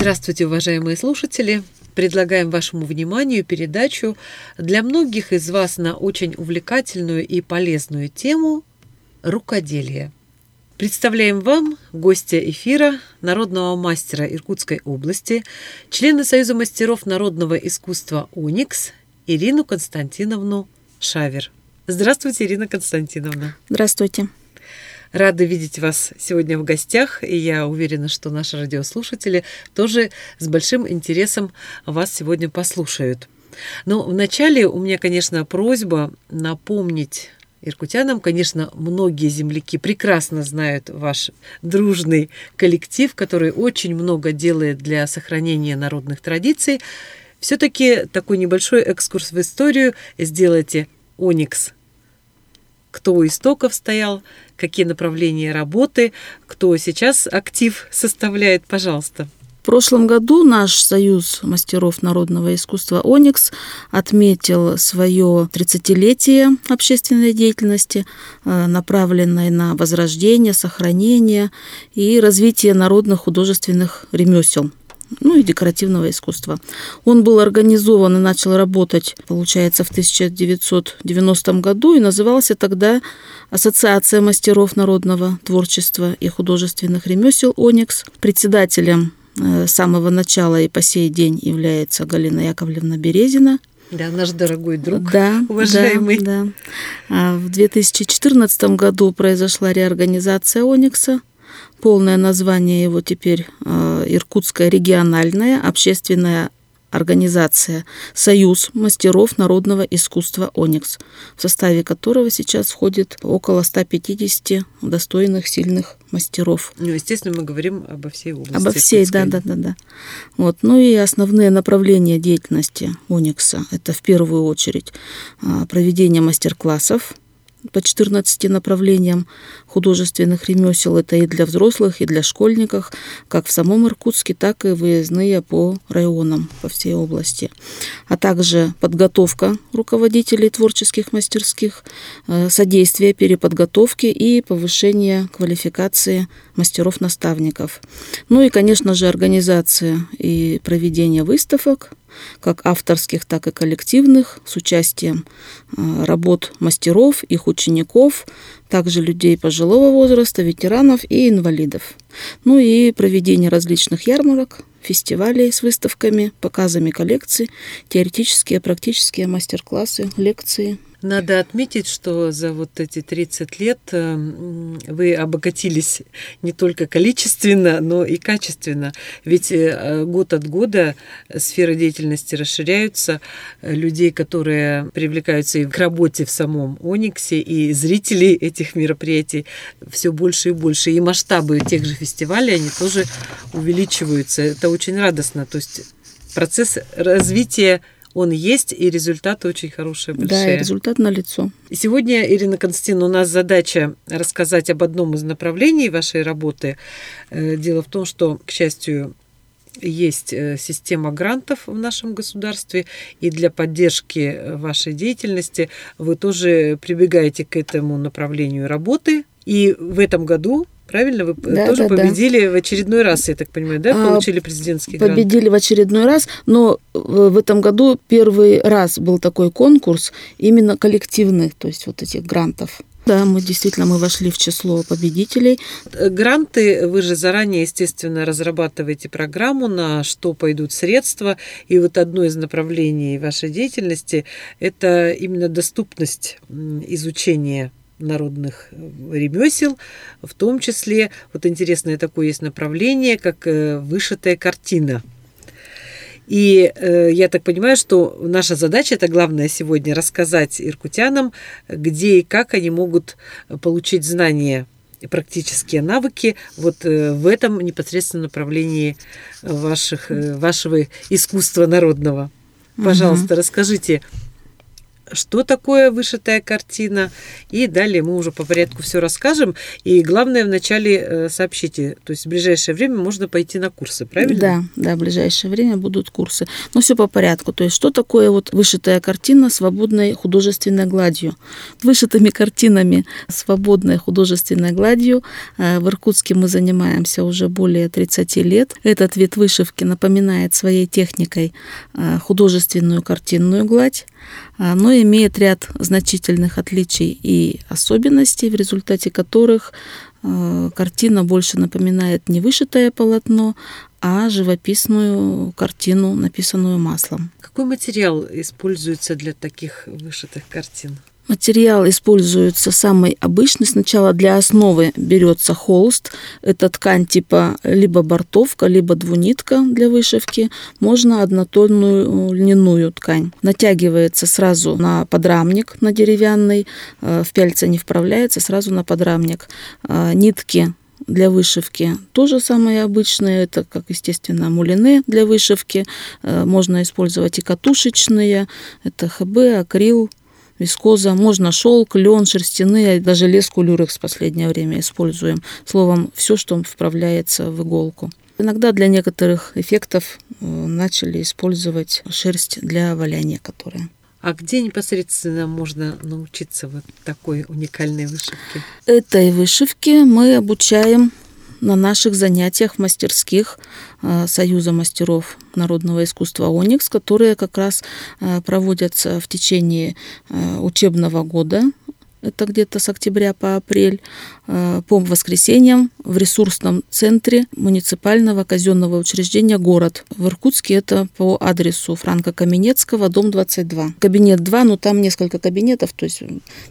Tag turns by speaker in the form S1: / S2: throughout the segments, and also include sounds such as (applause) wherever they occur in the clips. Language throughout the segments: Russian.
S1: Здравствуйте, уважаемые слушатели! Предлагаем вашему вниманию передачу для многих из вас на очень увлекательную и полезную тему рукоделие. Представляем вам гостя эфира, народного мастера Иркутской области, члена Союза мастеров народного искусства «Уникс» Ирину Константиновну Шавер. Здравствуйте, Ирина Константиновна.
S2: Здравствуйте.
S1: Рада видеть вас сегодня в гостях, и я уверена, что наши радиослушатели тоже с большим интересом вас сегодня послушают. Но вначале у меня, конечно, просьба напомнить иркутянам, конечно, многие земляки прекрасно знают ваш дружный коллектив, который очень много делает для сохранения народных традиций. Все-таки такой небольшой экскурс в историю сделайте Оникс. Кто у истоков стоял, какие направления работы, кто сейчас актив составляет, пожалуйста.
S2: В прошлом году наш Союз мастеров народного искусства «Оникс» отметил свое 30-летие общественной деятельности, э, направленной на возрождение, сохранение и развитие народных художественных ремесел ну и декоративного искусства. Он был организован и начал работать, получается, в 1990 году и назывался тогда Ассоциация мастеров народного творчества и художественных ремесел «Оникс». Председателем э, с самого начала и по сей день является Галина Яковлевна Березина.
S1: Да, наш дорогой друг, да, уважаемый.
S2: Да, да. А в 2014 году произошла реорганизация «Оникса», Полное название его теперь э, Иркутская региональная общественная организация «Союз мастеров народного искусства «Оникс», в составе которого сейчас входит около 150 достойных, сильных мастеров.
S1: Ну, естественно, мы говорим обо всей области.
S2: Обо всей, да, да, да, да. Вот. Ну и основные направления деятельности «Оникса» – это в первую очередь э, проведение мастер-классов, по 14 направлениям художественных ремесел. Это и для взрослых, и для школьников, как в самом Иркутске, так и выездные по районам по всей области. А также подготовка руководителей творческих мастерских, э, содействие переподготовке и повышение квалификации мастеров-наставников. Ну и, конечно же, организация и проведение выставок, как авторских, так и коллективных, с участием э, работ мастеров, их учеников, также людей пожилого возраста, ветеранов и инвалидов. Ну и проведение различных ярмарок, фестивалей с выставками, показами коллекций, теоретические, практические мастер-классы, лекции –
S1: надо отметить, что за вот эти 30 лет э, вы обогатились не только количественно, но и качественно. Ведь э, год от года сферы деятельности расширяются, людей, которые привлекаются и к работе в самом Ониксе, и зрителей этих мероприятий все больше и больше. И масштабы тех же фестивалей, они тоже увеличиваются. Это очень радостно. То есть процесс развития он есть, и результаты очень хорошие, большие.
S2: Да, и результат налицо.
S1: Сегодня, Ирина Константиновна, у нас задача рассказать об одном из направлений вашей работы. Э, дело в том, что, к счастью, есть э, система грантов в нашем государстве, и для поддержки вашей деятельности вы тоже прибегаете к этому направлению работы. И в этом году Правильно? Вы да, тоже да, победили да. в очередной раз, я так понимаю, да? А, Получили президентский
S2: грант? Победили в очередной раз, но в этом году первый раз был такой конкурс именно коллективных, то есть вот этих грантов. Да, мы действительно мы вошли в число победителей.
S1: Гранты вы же заранее, естественно, разрабатываете программу, на что пойдут средства. И вот одно из направлений вашей деятельности – это именно доступность изучения народных э, ремесел, в том числе, вот интересное такое есть направление, как э, вышитая картина. И э, я так понимаю, что наша задача, это главное сегодня, рассказать иркутянам, где и как они могут получить знания и практические навыки вот э, в этом непосредственно направлении ваших, э, вашего искусства народного. Пожалуйста, угу. расскажите, что такое вышитая картина. И далее мы уже по порядку все расскажем. И главное вначале э, сообщите, то есть в ближайшее время можно пойти на курсы, правильно?
S2: Да, да, в ближайшее время будут курсы. Но все по порядку. То есть что такое вот вышитая картина свободной художественной гладью? Вышитыми картинами свободной художественной гладью э, в Иркутске мы занимаемся уже более 30 лет. Этот вид вышивки напоминает своей техникой э, художественную картинную гладь но имеет ряд значительных отличий и особенностей, в результате которых э, картина больше напоминает не вышитое полотно, а живописную картину, написанную маслом.
S1: Какой материал используется для таких вышитых картин?
S2: Материал используется самый обычный. Сначала для основы берется холст. Это ткань типа либо бортовка, либо двунитка для вышивки. Можно однотонную льняную ткань. Натягивается сразу на подрамник, на деревянный. Э, в пяльце не вправляется, сразу на подрамник. Э, нитки для вышивки тоже самые обычные. Это, как, естественно, мулины для вышивки. Э, можно использовать и катушечные. Это ХБ, акрил, вискоза, можно шелк, лен, шерстяные, даже леску люрекс в последнее время используем. Словом, все, что вправляется в иголку. Иногда для некоторых эффектов э, начали использовать шерсть для валяния, которая.
S1: А где непосредственно можно научиться вот такой уникальной вышивке?
S2: Этой вышивке мы обучаем на наших занятиях в мастерских э, Союза мастеров народного искусства «Оникс», которые как раз э, проводятся в течение э, учебного года это где-то с октября по апрель, э, по воскресеньям в ресурсном центре муниципального казенного учреждения «Город». В Иркутске это по адресу Франка Каменецкого, дом 22. Кабинет 2, но там несколько кабинетов, то есть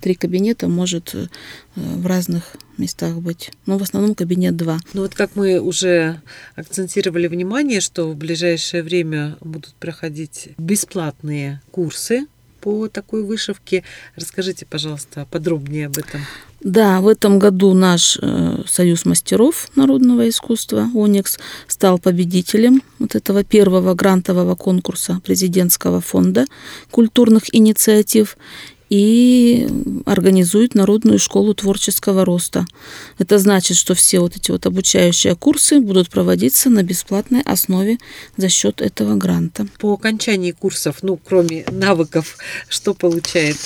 S2: три кабинета может э, в разных местах быть. Но в основном кабинет 2.
S1: Ну вот как мы уже акцентировали внимание, что в ближайшее время будут проходить бесплатные курсы по такой вышивке. Расскажите, пожалуйста, подробнее об этом.
S2: Да, в этом году наш э, Союз мастеров народного искусства «Оникс» стал победителем вот этого первого грантового конкурса президентского фонда культурных инициатив и организует Народную школу творческого роста. Это значит, что все вот эти вот обучающие курсы будут проводиться на бесплатной основе за счет этого гранта.
S1: По окончании курсов, ну, кроме навыков, что получает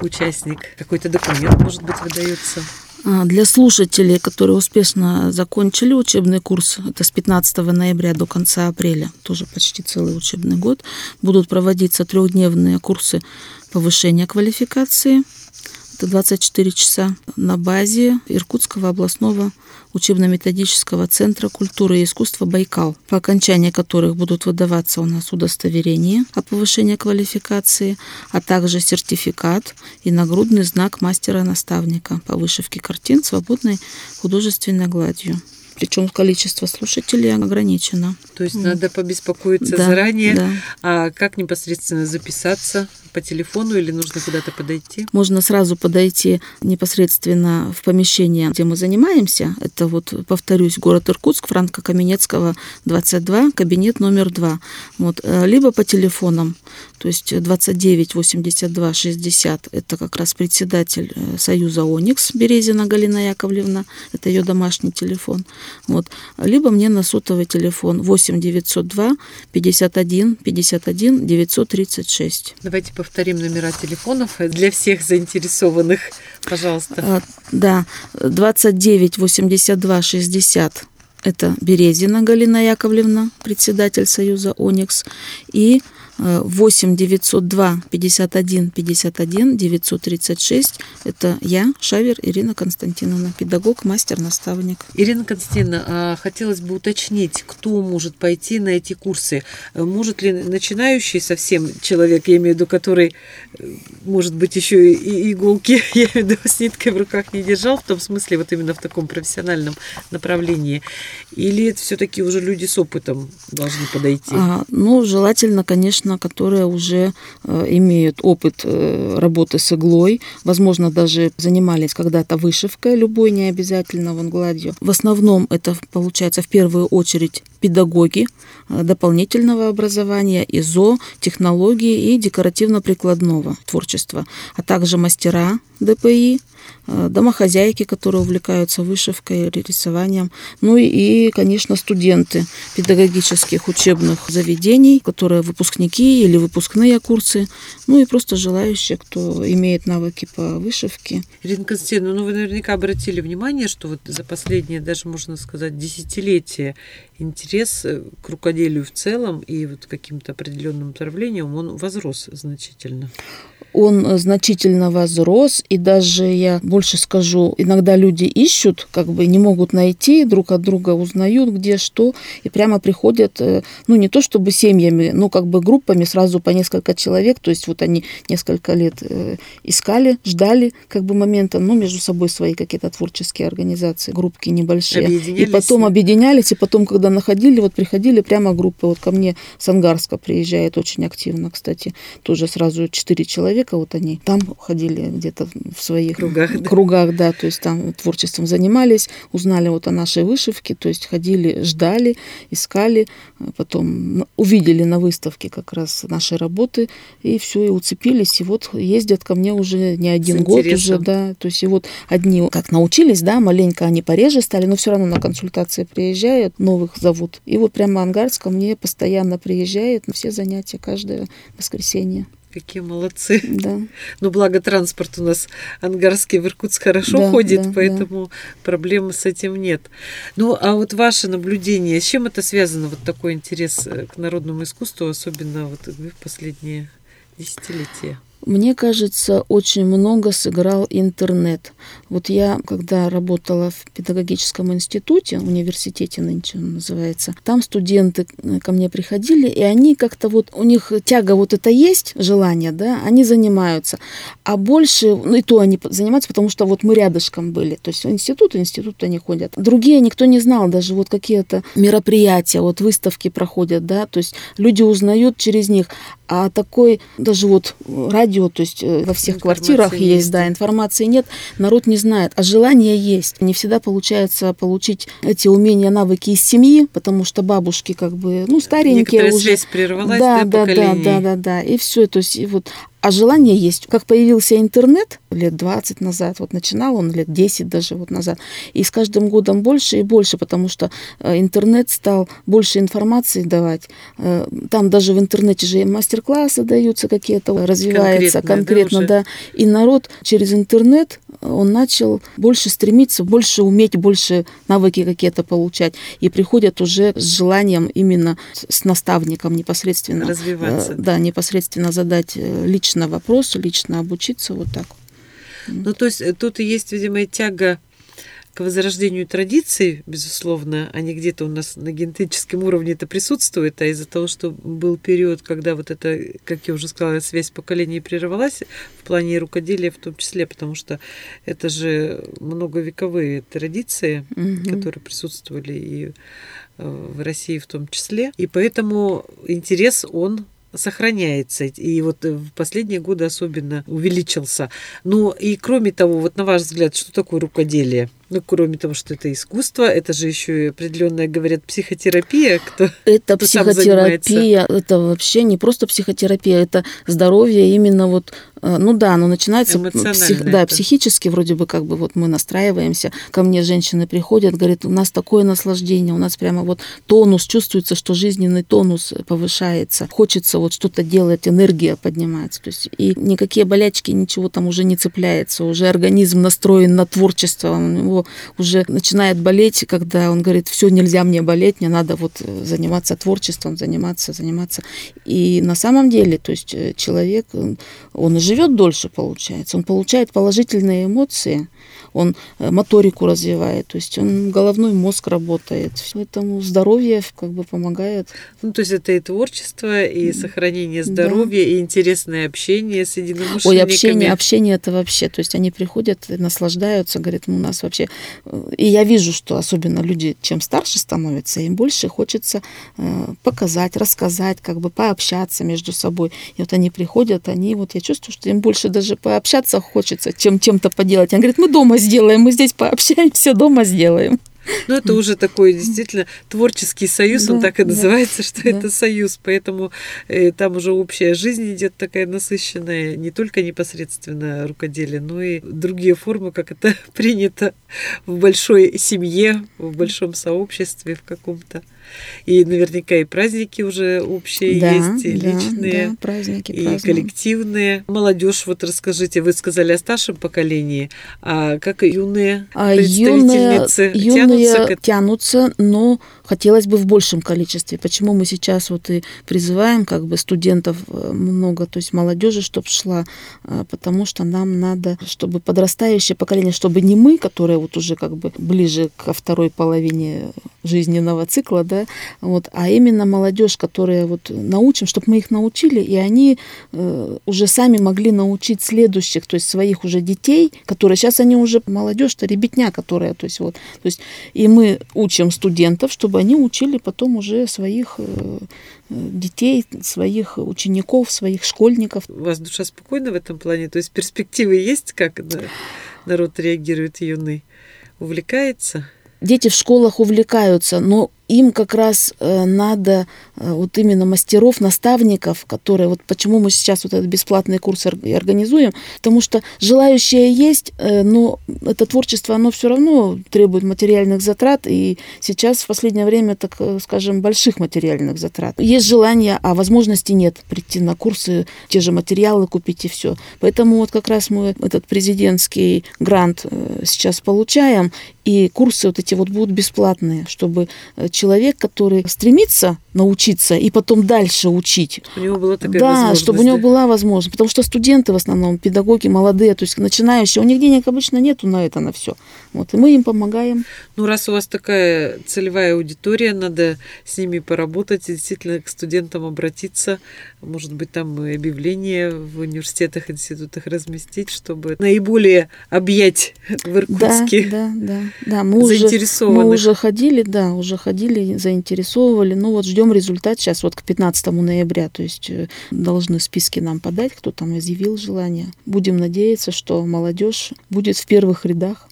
S1: участник? Какой-то документ, может быть, выдается?
S2: А, для слушателей, которые успешно закончили учебный курс, это с 15 ноября до конца апреля, тоже почти целый учебный год, будут проводиться трехдневные курсы повышения квалификации. Это 24 часа на базе Иркутского областного учебно-методического центра культуры и искусства «Байкал», по окончании которых будут выдаваться у нас удостоверения о повышении квалификации, а также сертификат и нагрудный знак мастера-наставника по вышивке картин свободной художественной гладью причем количество слушателей ограничено.
S1: То есть надо побеспокоиться да, заранее. Да. А как непосредственно записаться? По телефону или нужно куда-то подойти?
S2: Можно сразу подойти непосредственно в помещение, где мы занимаемся. Это вот, повторюсь, город Иркутск, Франка Каменецкого, 22, кабинет номер 2. Вот. Э, либо по телефонам, то есть 29 82 60, это как раз председатель э, Союза Оникс Березина Галина Яковлевна, это ее домашний телефон. Вот. Либо мне на сотовый телефон 8 902 51 51 936.
S1: Давайте повторим номера телефонов для всех заинтересованных, пожалуйста. А,
S2: да, 29 82 60 это Березина Галина Яковлевна, председатель Союза «Оникс», и 8 902 51 51 936. Это я, Шавер Ирина Константиновна, педагог, мастер-наставник.
S1: Ирина Константиновна, а хотелось бы уточнить, кто может пойти на эти курсы? Может ли начинающий совсем человек, я имею в виду, который, э, может быть, еще и иголки, (laughs) я имею в виду, с ниткой в руках не держал, в том смысле, вот именно в таком профессиональном направлении? Или это все-таки уже люди с опытом должны подойти?
S2: А, ну, желательно, конечно, конечно, которые уже э, имеют опыт э, работы с иглой, возможно, даже занимались когда-то вышивкой, любой, не обязательно вангладью. В основном это получается в первую очередь педагоги э, дополнительного образования, ИЗО, технологии и декоративно-прикладного творчества, а также мастера ДПИ, Э, домохозяйки, которые увлекаются вышивкой рисованием, ну и, конечно, студенты педагогических учебных заведений, которые выпускники или выпускные курсы, ну и просто желающие, кто имеет навыки по вышивке.
S1: Ирина Константиновна, ну вы наверняка обратили внимание, что вот за последние, даже можно сказать, десятилетия интерес э, к рукоделию в целом и вот каким-то определенным направлением, он возрос значительно
S2: он значительно возрос, и даже я больше скажу, иногда люди ищут, как бы не могут найти, друг от друга узнают, где что, и прямо приходят, э, ну не то чтобы семьями, но как бы группами сразу по несколько человек, то есть вот они несколько лет э, искали, ждали как бы момента, ну между собой свои какие-то творческие организации, группки небольшие, и потом объединялись, и потом, когда находили, вот приходили прямо группы, вот ко мне с Ангарска приезжает очень активно, кстати, тоже сразу четыре человека, человека, вот они там ходили где-то в своих кругах, да. кругах, да, то есть там творчеством занимались, узнали вот о нашей вышивке, то есть ходили, ждали, искали, потом увидели на выставке как раз наши работы, и все, и уцепились, и вот ездят ко мне уже не один год уже, да, то есть и вот одни как научились, да, маленько они пореже стали, но все равно на консультации приезжают, новых зовут. И вот прямо Ангарск ко мне постоянно приезжает на все занятия каждое воскресенье.
S1: Какие молодцы.
S2: Да.
S1: Ну, благо транспорт у нас ангарский в Иркутск хорошо да, ходит, да, поэтому да. проблемы с этим нет. Ну, а вот ваше наблюдение, с чем это связано, вот такой интерес э, к народному искусству, особенно вот в последние десятилетия?
S2: Мне кажется, очень много сыграл интернет. Вот я, когда работала в педагогическом институте, университете нынче он называется, там студенты э, ко мне приходили, и они как-то вот, у них тяга вот это есть, желание, да, они занимаются. А больше, ну и то они занимаются, потому что вот мы рядышком были. То есть институт, институт они ходят. Другие никто не знал, даже вот какие-то мероприятия, вот выставки проходят, да, то есть люди узнают через них. А такой, даже вот радио, то есть э, во всех квартирах есть, есть, да, информации нет, народ не знает, а желание есть. Не всегда получается получить эти умения, навыки из семьи, потому что бабушки как бы, ну, старенькие Некоторая уже.
S1: связь прервалась, да, да,
S2: да, да, да, да, да, и все, то есть и вот а желание есть. Как появился интернет лет 20 назад, вот начинал он лет 10 даже вот назад, и с каждым годом больше и больше, потому что э, интернет стал больше информации давать. Э, там даже в интернете же мастер-классы даются какие-то, развивается конкретно, конкретно да, да. И народ через интернет, он начал больше стремиться, больше уметь, больше навыки какие-то получать. И приходят уже с желанием именно с наставником непосредственно.
S1: Развиваться.
S2: Да, непосредственно задать личность лично вопрос, лично обучиться вот так.
S1: Ну, то есть э, тут и есть, видимо, тяга к возрождению традиций, безусловно, они где-то у нас на генетическом уровне это присутствует, а из-за того, что был период, когда вот это, как я уже сказала, связь поколений прервалась в плане рукоделия в том числе, потому что это же многовековые традиции, угу. которые присутствовали и э, в России в том числе. И поэтому интерес, он сохраняется. И вот в последние годы особенно увеличился. Ну и кроме того, вот на ваш взгляд, что такое рукоделие? Ну, кроме того, что это искусство, это же еще и определенная, говорят, психотерапия. Кто,
S2: это кто психотерапия, это вообще не просто психотерапия, это здоровье именно вот Э, ну да, оно начинается псих, да, психически, вроде бы как бы вот мы настраиваемся. Ко мне женщины приходят, говорят, у нас такое наслаждение, у нас прямо вот тонус, чувствуется, что жизненный тонус повышается. Хочется вот что-то делать, энергия поднимается. То есть и никакие болячки, ничего там уже не цепляется. Уже организм настроен на творчество. У него уже начинает болеть, когда он говорит, все, нельзя мне болеть, мне надо вот э, заниматься творчеством, заниматься, заниматься. И на самом деле, то есть э, человек, он живет дольше, получается. Он получает положительные эмоции, он э, моторику развивает, то есть он головной мозг работает. Поэтому здоровье как бы помогает.
S1: Ну, то есть это и творчество, и сохранение здоровья, да. и интересное общение с единомышленниками. Ой,
S2: общение, общение это вообще, то есть они приходят, наслаждаются, говорят, ну, у нас вообще... Э, и я вижу, что особенно люди, чем старше становятся, им больше хочется э, показать, рассказать, как бы пообщаться между собой. И вот они приходят, они вот, я чувствую, что им больше даже пообщаться хочется, чем чем-то поделать. Они говорят, мы дома сделаем, мы здесь пообщаемся, дома сделаем.
S1: Ну, это уже такой действительно творческий союз, он так и называется, что это союз. Поэтому э, там уже общая жизнь идет такая насыщенная, не только непосредственно рукоделие, но и другие формы, как это (laughs) принято в большой семье, в большом сообществе в каком-то. И наверняка и праздники уже общие да, есть, и да, личные, да,
S2: праздники
S1: и празднуем. коллективные. Молодежь, вот расскажите, вы сказали о старшем поколении, а как юные а представительницы
S2: юные,
S1: тянутся
S2: юные к тянутся, но хотелось бы в большем количестве. Почему мы сейчас вот и призываем как бы студентов э, много, то есть молодежи, чтобы шла, э, потому что нам надо, чтобы подрастающее поколение, чтобы не мы, которые вот уже как бы ближе ко второй половине жизненного цикла, да, вот, а именно молодежь, которая вот научим, чтобы мы их научили, и они э, уже сами могли научить следующих, то есть своих уже детей, которые сейчас они уже молодежь-то ребятня, которая, то есть вот, то есть и мы учим студентов, чтобы они учили потом уже своих э, детей, своих учеников, своих школьников.
S1: У вас душа спокойна в этом плане? То есть перспективы есть, как народ реагирует юный? Увлекается?
S2: Дети в школах увлекаются, но им как раз э, надо э, вот именно мастеров, наставников, которые вот почему мы сейчас вот этот бесплатный курс организуем, потому что желающие есть, э, но это творчество, оно все равно требует материальных затрат, и сейчас в последнее время, так скажем, больших материальных затрат. Есть желание, а возможности нет прийти на курсы, те же материалы купить и все. Поэтому вот как раз мы этот президентский грант сейчас получаем, и курсы вот эти вот будут бесплатные, чтобы человек, который стремится научиться и потом дальше учить.
S1: У него была такая
S2: да,
S1: возможность.
S2: чтобы у него была возможность. Потому что студенты в основном, педагоги молодые, то есть начинающие, у них денег обычно нету на это, на все. Вот, и мы им помогаем.
S1: Ну, раз у вас такая целевая аудитория, надо с ними поработать и действительно к студентам обратиться. Может быть, там объявления в университетах, институтах разместить, чтобы наиболее объять в Иркутске
S2: да, да, да, да. Мы уже, мы уже ходили, да, уже ходили, заинтересовывали. Ну, вот ждем результат сейчас вот к 15 ноября. То есть э, должны списки нам подать, кто там изъявил желание. Будем надеяться, что молодежь будет в первых рядах.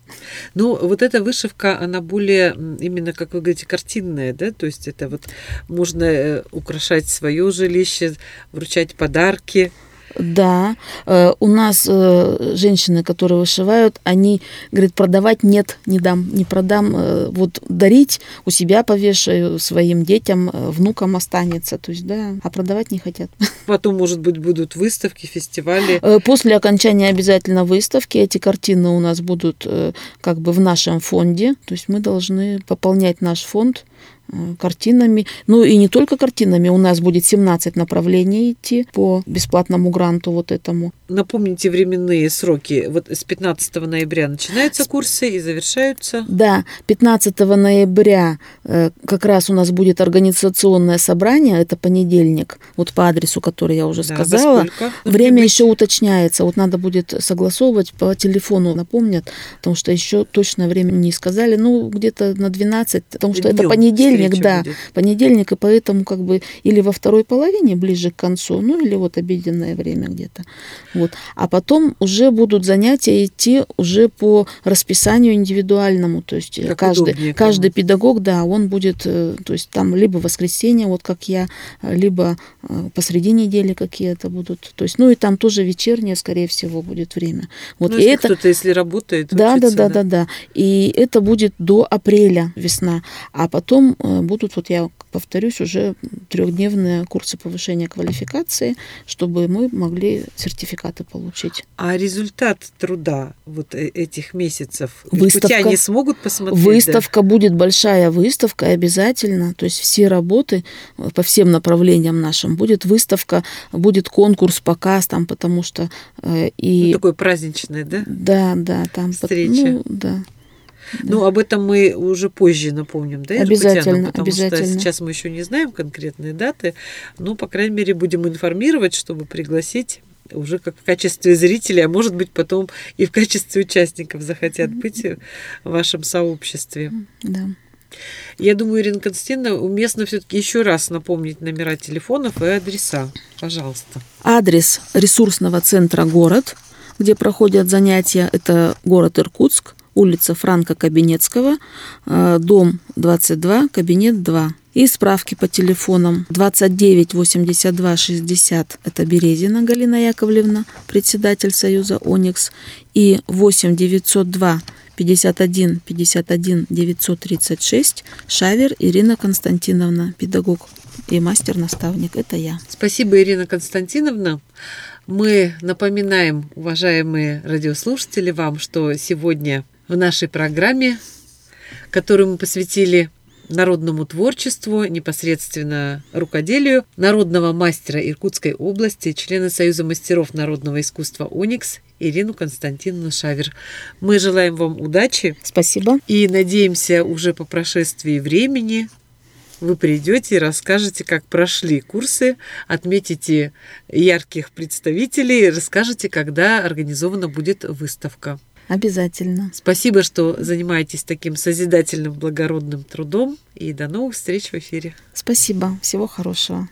S1: Ну, вот эта вышивка, она более именно, как вы говорите, картинная, да? То есть это вот можно э, украшать свое жилище, вручать подарки.
S2: Да, э, у нас э, женщины, которые вышивают, они говорят, продавать нет, не дам, не продам, э, вот дарить у себя повешаю, своим детям, внукам останется, то есть, да, а продавать не хотят. (laughs)
S1: Потом, может быть, будут выставки, фестивали?
S2: После окончания обязательно выставки. Эти картины у нас будут как бы в нашем фонде, то есть мы должны пополнять наш фонд картинами. Ну и не только картинами, у нас будет 17 направлений идти по бесплатному гранту вот этому.
S1: Напомните временные сроки. Вот с 15 ноября начинаются курсы и завершаются?
S2: Да, 15 ноября э, как раз у нас будет организационное собрание, это понедельник, вот по адресу, который я уже да, сказала. Время еще уточняется, вот надо будет согласовывать по телефону, напомнят, потому что еще точное время не сказали, ну где-то на 12, потому что Днем. это понедельник, понедельник, да, будет. понедельник, и поэтому как бы или во второй половине, ближе к концу, ну или вот обеденное время где-то. Вот. А потом уже будут занятия идти уже по расписанию индивидуальному, то есть как каждый, удобнее, каждый педагог, да, он будет, э, то есть там либо воскресенье, вот как я, либо э, посреди недели какие-то будут, то есть, ну и там тоже вечернее, скорее всего, будет время. Вот
S1: ну,
S2: и
S1: если это кто-то, если работает,
S2: да, учится, да, да, да, да, и это будет до апреля весна, а потом э, Э, будут, вот я повторюсь, уже трехдневные курсы повышения квалификации, чтобы мы могли сертификаты получить.
S1: А результат труда вот э, этих месяцев выставка, они смогут посмотреть?
S2: Выставка да? будет большая выставка обязательно, то есть все работы э, по всем направлениям нашим будет выставка, будет конкурс, показ там, потому что и
S1: ну, такой праздничный, да?
S2: Да, да, там
S1: встреча.
S2: Ну, да.
S1: Ну, об этом мы уже позже напомним, да,
S2: Обязательно,
S1: потому
S2: обязательно.
S1: что сейчас мы еще не знаем конкретные даты, но, по крайней мере, будем информировать, чтобы пригласить уже как в качестве зрителей, а может быть потом и в качестве участников захотят быть в вашем сообществе.
S2: Да.
S1: Я думаю, Ирина Константиновна, уместно все-таки еще раз напомнить номера телефонов и адреса. Пожалуйста.
S2: Адрес ресурсного центра «Город», где проходят занятия, это город Иркутск, улица Франка Кабинетского, э, дом 22, кабинет 2. И справки по телефонам 29 82 60 это Березина Галина Яковлевна, председатель Союза «Оникс», и 8 902 51 51 936 Шавер Ирина Константиновна, педагог и мастер-наставник. Это я.
S1: Спасибо, Ирина Константиновна. Мы напоминаем, уважаемые радиослушатели, вам, что сегодня в нашей программе, которую мы посвятили народному творчеству, непосредственно рукоделию народного мастера Иркутской области, члена Союза мастеров народного искусства «Оникс» Ирину Константиновну Шавер. Мы желаем вам удачи.
S2: Спасибо.
S1: И надеемся уже по прошествии времени вы придете и расскажете, как прошли курсы, отметите ярких представителей, расскажете, когда организована будет выставка.
S2: Обязательно.
S1: Спасибо, что занимаетесь таким созидательным, благородным трудом. И до новых встреч в эфире.
S2: Спасибо. Всего хорошего.